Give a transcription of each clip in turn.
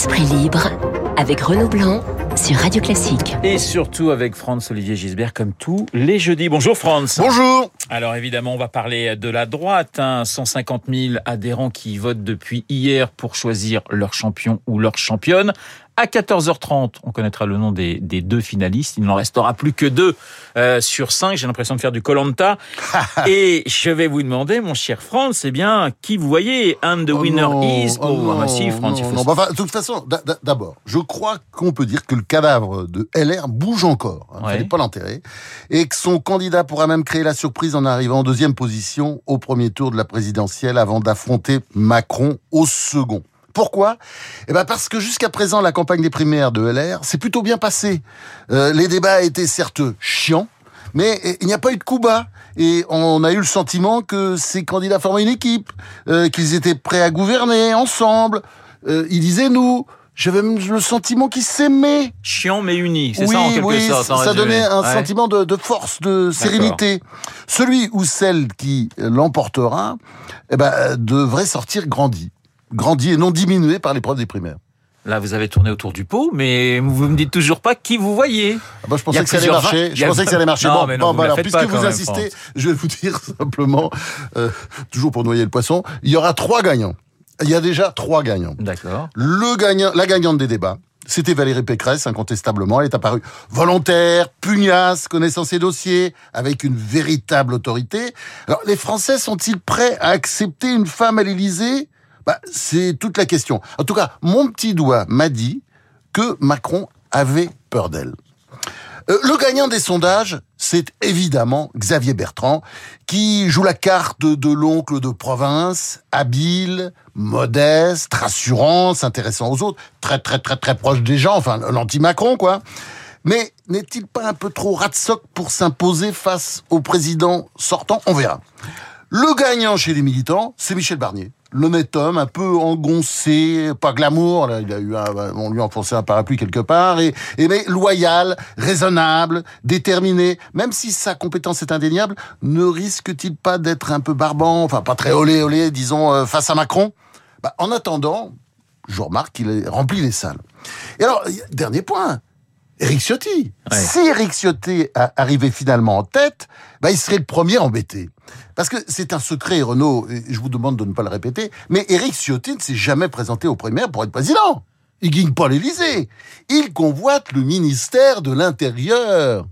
Esprit libre avec Renaud Blanc sur Radio Classique. Et surtout avec Franz-Olivier Gisbert comme tous les jeudis. Bonjour Franz. Bonjour. Alors évidemment, on va parler de la droite. Hein. 150 000 adhérents qui votent depuis hier pour choisir leur champion ou leur championne. À 14h30, on connaîtra le nom des, des deux finalistes. Il n'en restera plus que deux euh, sur cinq. J'ai l'impression de faire du Colanta. Et je vais vous demander, mon cher Franz, c'est bien qui vous voyez And the Oh winner non, is. oh Oh, non, ah bah si, Franz, il faut. Bah, enfin, de toute façon, d'a- d'a- d'abord, je crois qu'on peut dire que le cadavre de LR bouge encore. Il Ouais. fallait pas l'enterrer. Et que son candidat pourra même créer la surprise en arrivant en deuxième position au premier tour de la présidentielle avant d'affronter Macron au second. Pourquoi? Eh ben parce que jusqu'à présent, la campagne des primaires de LR s'est plutôt bien passée. Euh, les débats étaient certes chiants, mais il n'y a pas eu de coup bas. Et on a eu le sentiment que ces candidats formaient une équipe, euh, qu'ils étaient prêts à gouverner ensemble. Euh, ils disaient nous. J'avais même le sentiment qu'ils s'aimaient. Chiant mais uni, c'est Oui, ça en quelque oui, sorte. ça donnait un Ouais. sentiment de, de force, de sérénité. Celui ou celle qui l'emportera, eh ben, euh, devrait sortir grandi. Grandi et non diminué par l'épreuve des primaires. Là, vous avez tourné autour du pot, mais vous me dites toujours pas qui vous voyez. Ah bah, je pensais que ça allait marcher. Je pensais que ça allait marcher. Non, bon, mais non, bon, vous bah alors, puisque pas vous même, insistez, je vais vous dire simplement, euh, toujours pour noyer le poisson, il y aura trois gagnants. Il y a déjà trois gagnants. D'accord. Le gagnant, la gagnante des débats, c'était Valérie Pécresse, incontestablement. Elle est apparue volontaire, pugnace, connaissant ses dossiers, avec une véritable autorité. Alors, les Français sont-ils prêts à accepter une femme à l'Élysée bah, C'est toute la question. En tout cas, mon petit doigt m'a dit que Macron avait peur d'elle. Euh, le gagnant des sondages, c'est évidemment Xavier Bertrand, qui joue la carte de l'oncle de province, habile, modeste, rassurant, s'intéressant aux autres, très très très très proche des gens, enfin l'anti-Macron quoi. Mais n'est-il pas un peu trop ratsoc pour s'imposer face au président sortant? On verra. Le gagnant chez les militants, c'est Michel Barnier. L'honnête homme, un peu engoncé, pas glamour, là, il a eu un- on lui a enfoncé un parapluie quelque part, et, et mais loyal, raisonnable, déterminé, même si sa compétence est indéniable, ne risque-t-il pas d'être un peu barbant, enfin pas très olé olé, disons, euh, face à Macron? Bah, En attendant, je remarque qu'il a rempli les salles. Et alors, dernier point, Éric Ciotti. Ouais. Si Éric Ciotti arrivait finalement en tête, bah, il serait le premier embêté. Parce que c'est un secret, Renaud, et je vous demande de ne pas le répéter, mais Éric Ciotti ne s'est jamais présenté aux primaires pour être président. Il gagne pas l'Élysée. Il convoite le ministère de l'Intérieur.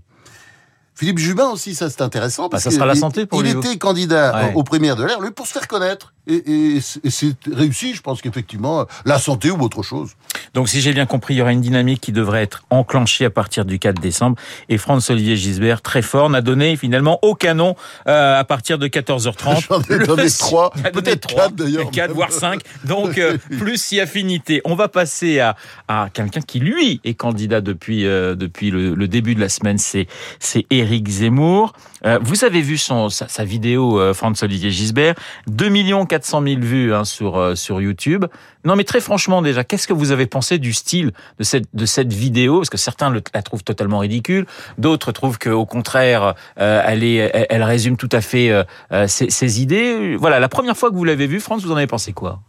Philippe Jubin aussi, ça c'est intéressant. Parce Bah, ça sera la qu'il- santé pour il lui. était candidat Ouais. aux primaires de l'air, lui, pour se faire connaître. Et, et c'est- et c'est réussi, je pense qu'effectivement, la santé ou autre chose. Donc, si j'ai bien compris, il y aura une dynamique qui devrait être enclenchée à partir du 4 décembre. Et Franz-Olivier Gisbert, très fort, n'a donné finalement aucun nom euh, à partir de 14h30. J'en ai donné trois, Il a donné peut-être trois, quatre, d'ailleurs. Quatre, voire cinq. Donc, euh, plus si affinité. On va passer à, à quelqu'un qui, lui, est candidat depuis, euh, depuis le, le début de la semaine. C'est, c'est Éric Zemmour. Euh, vous avez vu son, sa, sa vidéo, euh, Franz-Olivier Gisbert. 2 400 000 vues hein, sur, euh, sur YouTube. Non, mais très franchement, déjà, qu'est-ce que vous avez pensé du style de cette, de cette vidéo? Parce que certains la trouvent totalement ridicule, d'autres trouvent qu'au contraire, euh, elle, est, elle, résume tout à fait euh, ses, ses idées. Voilà, la première fois que vous l'avez vue, France, vous en avez pensé quoi?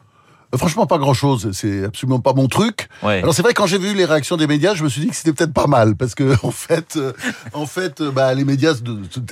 Franchement, pas grand-chose. C'est absolument pas mon truc. Ouais. Alors c'est vrai quand j'ai vu les réactions des médias, je me suis dit que c'était peut-être pas mal parce que en fait, euh, en fait, euh, bah, les médias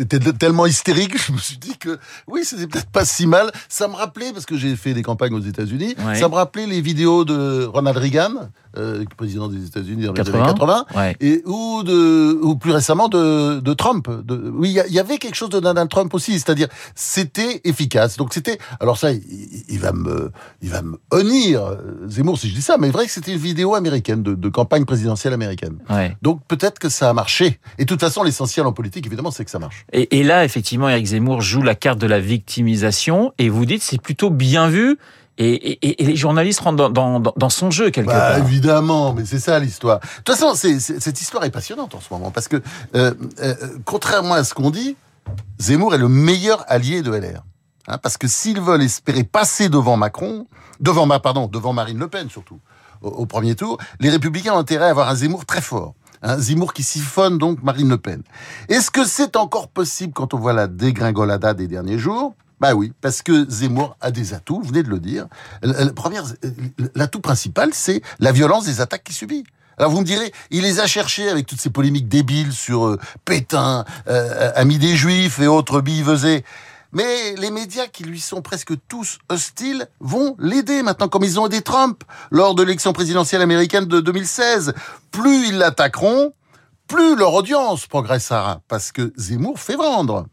étaient tellement hystériques, je me suis dit que oui, c'était peut-être pas si mal. Ça me rappelait parce que j'ai fait des campagnes aux États-Unis. Ouais. Ça me rappelait les vidéos de Ronald Reagan, euh, président des États-Unis dans les 80. années 80, Ouais. et ou de ou plus récemment de, de Trump. De, oui, il y avait quelque chose de Donald Trump aussi, c'est-à-dire c'était efficace. Donc c'était alors ça, il, il va me il va me honnir euh, Zemmour si je dis ça, mais vrai que c'était une vidéo américaine de, de campagne présidentielle américaine. Ouais. Donc peut-être que ça a marché. Et de toute façon, l'essentiel en politique, évidemment, c'est que ça marche. Et, et là, effectivement, Eric Zemmour joue la carte de la victimisation et vous dites c'est plutôt bien vu. Et, et- et les journalistes rentrent dans, dans, dans son jeu quelque Bah, part. évidemment, mais c'est ça l'histoire. De toute façon, cette histoire est passionnante en ce moment parce que, euh, euh, contrairement à ce qu'on dit, Zemmour est le meilleur allié de LR. Hein, parce que s'ils veulent espérer passer devant Macron, devant pardon, devant Marine Le Pen surtout, au, premier tour, les Républicains ont intérêt à avoir un Zemmour très fort. Un Zemmour qui siphonne donc Marine Le Pen. Est-ce que c'est encore possible quand on voit la dégringolada des derniers jours? Bah oui, parce que Zemmour a des atouts, vous venez de le dire. L'atout principal, c'est la violence des attaques qu'il subit. Alors vous me direz, il les a cherchés avec toutes ces polémiques débiles sur euh, Pétain, euh, ami des Juifs et autres billevesés. Mais les médias qui lui sont presque tous hostiles vont l'aider maintenant, comme ils ont aidé Trump lors de l'élection présidentielle américaine de 2016. Plus ils l'attaqueront, plus leur audience progressera, parce que Zemmour fait vendre.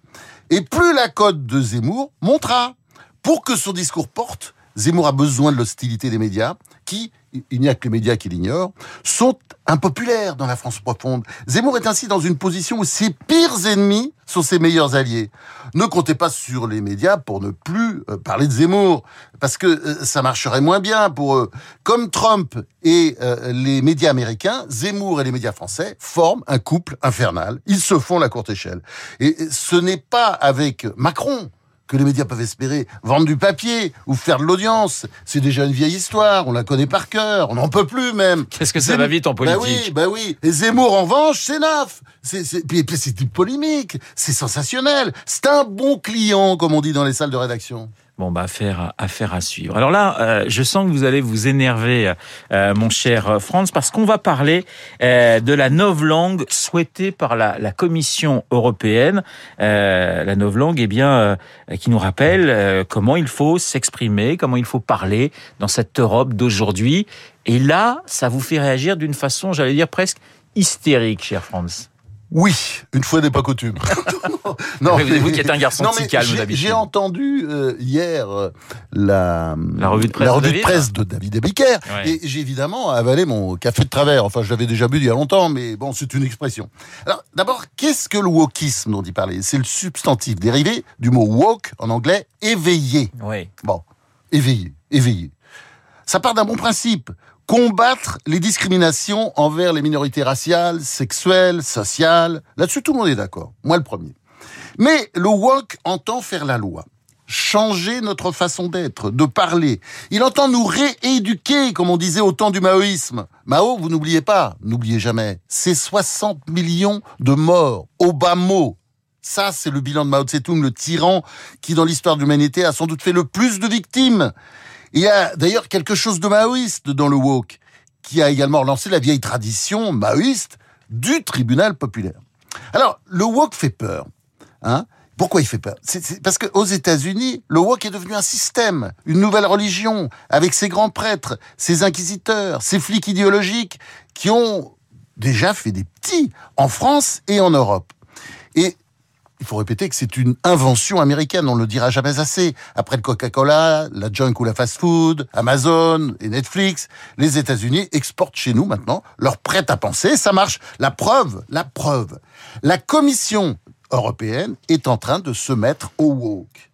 Et plus la cote de Zemmour montera. Pour que son discours porte, Zemmour a besoin de l'hostilité des médias, qui, il n'y a que les médias qui l'ignorent, sont impopulaires dans la France profonde. Zemmour est ainsi dans une position où ses pires ennemis sont ses meilleurs alliés. Ne comptez pas sur les médias pour ne plus euh, parler de Zemmour, parce que euh, ça marcherait moins bien pour eux. Comme Trump et euh, les médias américains, Zemmour et les médias français forment un couple infernal. Ils se font la courte échelle. Et ce n'est pas avec Macron que les médias peuvent espérer vendre du papier ou faire de l'audience. C'est déjà une vieille histoire, on la connaît par cœur, on n'en peut plus même. Qu'est-ce que ça va vite en politique Bah oui, bah oui. Et Zemmour en revanche, c'est neuf. C'est, c'est polémique, c'est sensationnel. C'est un bon client, comme on dit dans les salles de rédaction. Bon, bah, affaire, affaire à suivre. Alors là, euh, je sens que vous allez vous énerver, euh, mon cher Franz, parce qu'on va parler euh, de la novlangue souhaitée par la, la Commission européenne. la novlangue, eh bien, qui nous rappelle comment il faut s'exprimer, comment il faut parler dans cette Europe d'aujourd'hui. Et là, ça vous fait réagir d'une façon, j'allais dire presque hystérique, cher Franz. Oui, une fois n'est pas coutume. non, mais vous qui êtes un garçon si calme d'habitude. J'ai entendu euh, hier euh, la, la revue de presse, la revue de, de, presse de David Abiker et j'ai évidemment avalé mon café de travers. Enfin, je l'avais déjà bu il y a longtemps, mais bon, c'est une expression. Alors, d'abord, qu'est-ce que le wokisme dont il parlait? C'est le substantif dérivé du mot woke en anglais, éveillé. Oui. Bon, éveillé, éveillé. Ça part d'un bon principe combattre les discriminations envers les minorités raciales, sexuelles, sociales. Là-dessus, tout le monde est d'accord. Moi, le premier. Mais le woke entend faire la loi. Changer notre façon d'être, de parler. Il entend nous rééduquer, comme on disait au temps du maoïsme. Mao, vous n'oubliez pas, n'oubliez jamais, c'est 60 millions de morts, au bas mot. Ça, c'est le bilan de Mao Tse-tung, le tyran qui, dans l'histoire de l'humanité, a sans doute fait le plus de victimes. Il y a d'ailleurs quelque chose de maoïste dans le woke, qui a également lancé la vieille tradition maoïste du tribunal populaire. Alors, le woke fait peur. Hein? Pourquoi il fait peur? C'est parce qu'aux États-Unis, le woke est devenu un système, une nouvelle religion, avec ses grands prêtres, ses inquisiteurs, ses flics idéologiques, qui ont déjà fait des petits en France et en Europe. Et il faut répéter que c'est une invention américaine, on ne le dira jamais assez. Après le Coca-Cola, la junk ou la fast-food, Amazon et Netflix, les États-Unis exportent chez nous maintenant leur prêt à penser. Ça marche. La preuve, la preuve. La Commission européenne est en train de se mettre au woke.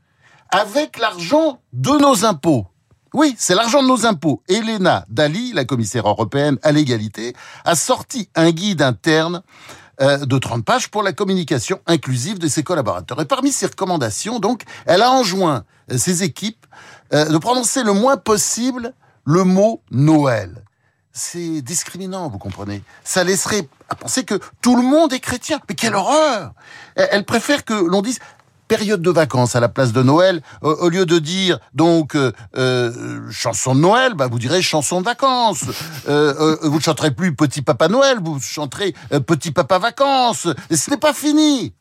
Avec l'argent de nos impôts. Oui, c'est l'argent de nos impôts. Elena Dali, la commissaire européenne à l'égalité, a sorti un guide interne de 30 pages pour la communication inclusive de ses collaborateurs. Et parmi ses recommandations, donc, elle a enjoint euh, ses équipes euh, de prononcer le moins possible le mot Noël. C'est discriminant, vous comprenez. Ça laisserait à penser que tout le monde est chrétien. Mais quelle horreur Elle préfère que l'on dise période de vacances à la place de Noël, au, lieu de dire donc euh, euh, chanson de Noël, bah, vous direz chanson de vacances. Euh, vous ne chanterez plus Petit Papa Noël, vous chanterez Petit Papa Vacances. Ce n'est pas fini.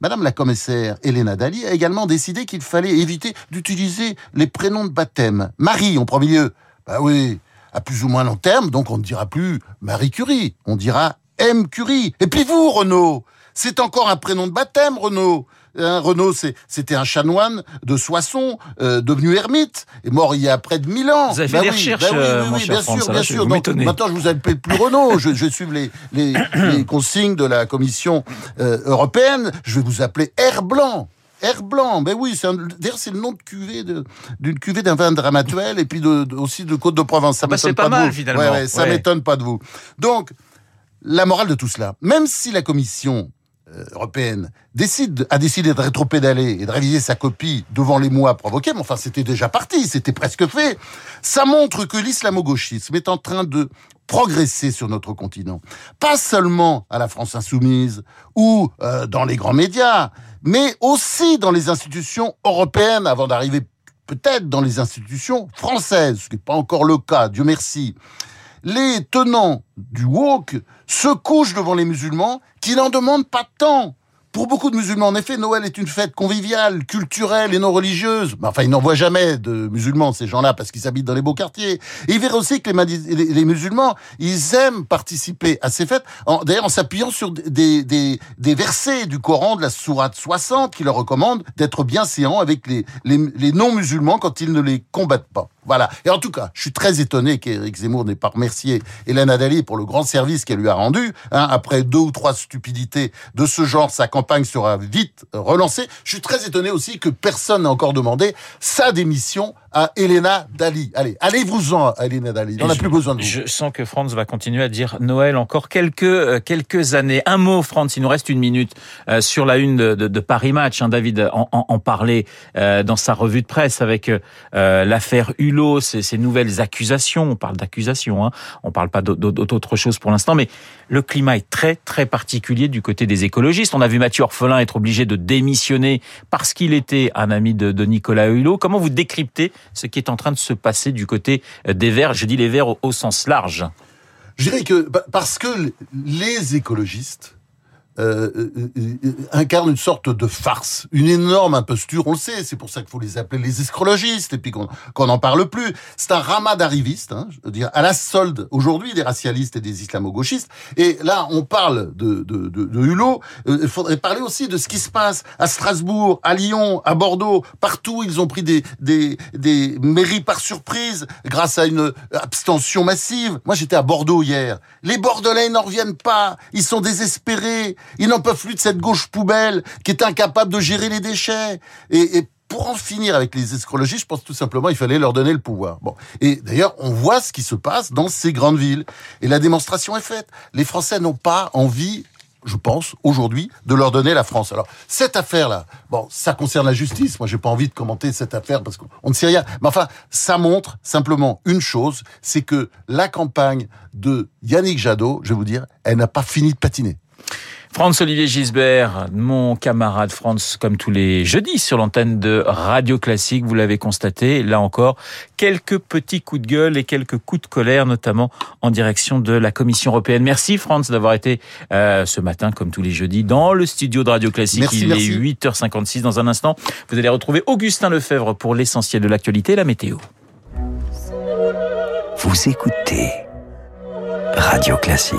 Madame la commissaire Elena Dali a également décidé qu'il fallait éviter d'utiliser les prénoms de baptême. Marie en premier lieu. Bah oui, à plus ou moins long terme, donc on ne dira plus Marie Curie, on dira M Curie. Et puis vous, Renaud, c'est encore un prénom de baptême, Renaud. Hein, Renaud, c'était un chanoine de Soissons, euh, devenu ermite, et mort il y a près de mille ans. Vous avez fait bah des recherches, bah oui, euh, mon bien sûr, bien sûr. Donc, maintenant, je vous appelle plus Renaud. je, je vais suivre les, les, les, consignes de la Commission euh, européenne. Je vais vous appeler Air Blanc. Air blanc, ben oui, d'ailleurs c'est le nom de cuvée d'une cuvée d'un vin dramatuel et puis de, aussi de Côte de Provence. Ça bah, m'étonne pas, pas, mal, de vous. finalement. Ouais, ouais, ça m'étonne pas de vous. Donc, la morale de tout cela, même si la Commission européenne décide, a décidé de rétropédaler et de réviser sa copie devant les mois provoqués, mais enfin c'était déjà parti, c'était presque fait, ça montre que l'islamo-gauchisme est en train de progresser sur notre continent. Pas seulement à la France insoumise ou euh, dans les grands médias, mais aussi dans les institutions européennes avant d'arriver peut-être dans les institutions françaises, ce qui n'est pas encore le cas, Dieu merci. Les tenants du woke se couchent devant les musulmans qui n'en demandent pas tant. Pour beaucoup de musulmans, en effet, Noël est une fête conviviale, culturelle et non religieuse. Enfin, ils n'en voient jamais de musulmans, ces gens-là, parce qu'ils habitent dans les beaux quartiers. Et ils verront aussi que les, musulmans, ils aiment participer à ces fêtes, d'ailleurs en s'appuyant sur des, versets du Coran, de la Sourate 60, qui leur recommandent d'être bien séants avec les, les non-musulmans quand ils ne les combattent pas. Voilà. Et en tout cas, je suis très étonné qu'Éric Zemmour n'ait pas remercié Hélène Adali pour le grand service qu'elle lui a rendu. Hein, après deux ou trois stupidités de ce genre, sa campagne sera vite relancée. Je suis très étonné aussi que personne n'a encore demandé sa démission à Elena Dali. Allez, allez-vous-en Elena Dali. On n'a plus besoin de vous. Je sens que Franz va continuer à dire Noël encore quelques euh, quelques années. Un mot, Franz, il nous reste une minute euh, sur la une de, de, Paris Match. Hein, David en, en, parlait euh, dans sa revue de presse avec l'affaire Hulot, ces, ces, nouvelles accusations. On parle d'accusations, hein. on parle pas d'autre chose pour l'instant, mais le climat est très très particulier du côté des écologistes. On a vu Mathieu Orphelin être obligé de démissionner parce qu'il était un ami de, de Nicolas Hulot. Comment vous décryptez ce qui est en train de se passer du côté des Verts. Je dis les Verts au, sens large. Je dirais que bah, parce que les écologistes euh, euh, euh, incarne une sorte de farce, une énorme imposture, on le sait, c'est pour ça qu'il faut les appeler les escrologistes, et puis qu'on n'en parle plus. C'est un ramas d'arrivistes, hein, je veux dire, à la solde aujourd'hui des racialistes et des islamo-gauchistes. Et là, on parle de, de, de, de Hulot, euh, il faudrait parler aussi de ce qui se passe à Strasbourg, à Lyon, à Bordeaux, partout, ils ont pris des, des, des mairies par surprise grâce à une abstention massive. Moi, j'étais à Bordeaux hier. Les Bordelais n'en reviennent pas, ils sont désespérés. Ils n'en peuvent plus de cette gauche poubelle qui est incapable de gérer les déchets. Et, pour en finir avec les escrologies, je pense tout simplement il fallait leur donner le pouvoir. Bon. Et d'ailleurs, on voit ce qui se passe dans ces grandes villes. Et la démonstration est faite. Les Français n'ont pas envie je pense, aujourd'hui, de leur donner la France. Alors, cette affaire-là, bon, ça concerne la justice. Moi, j'ai pas envie de commenter cette affaire parce qu'on ne sait rien. Mais enfin, ça montre simplement une chose, c'est que la campagne de Yannick Jadot, je vais vous dire, elle n'a pas fini de patiner. Franz-Olivier Gisbert, mon camarade Franz, comme tous les jeudis sur l'antenne de Radio Classique, vous l'avez constaté, là encore, quelques petits coups de gueule et quelques coups de colère, notamment en direction de la Commission européenne. Merci Franz d'avoir été euh, ce matin, comme tous les jeudis, dans le studio de Radio Classique. Il est 8h56 dans un instant. Vous allez retrouver Augustin Lefebvre pour l'essentiel de l'actualité, la météo. Vous écoutez Radio Classique.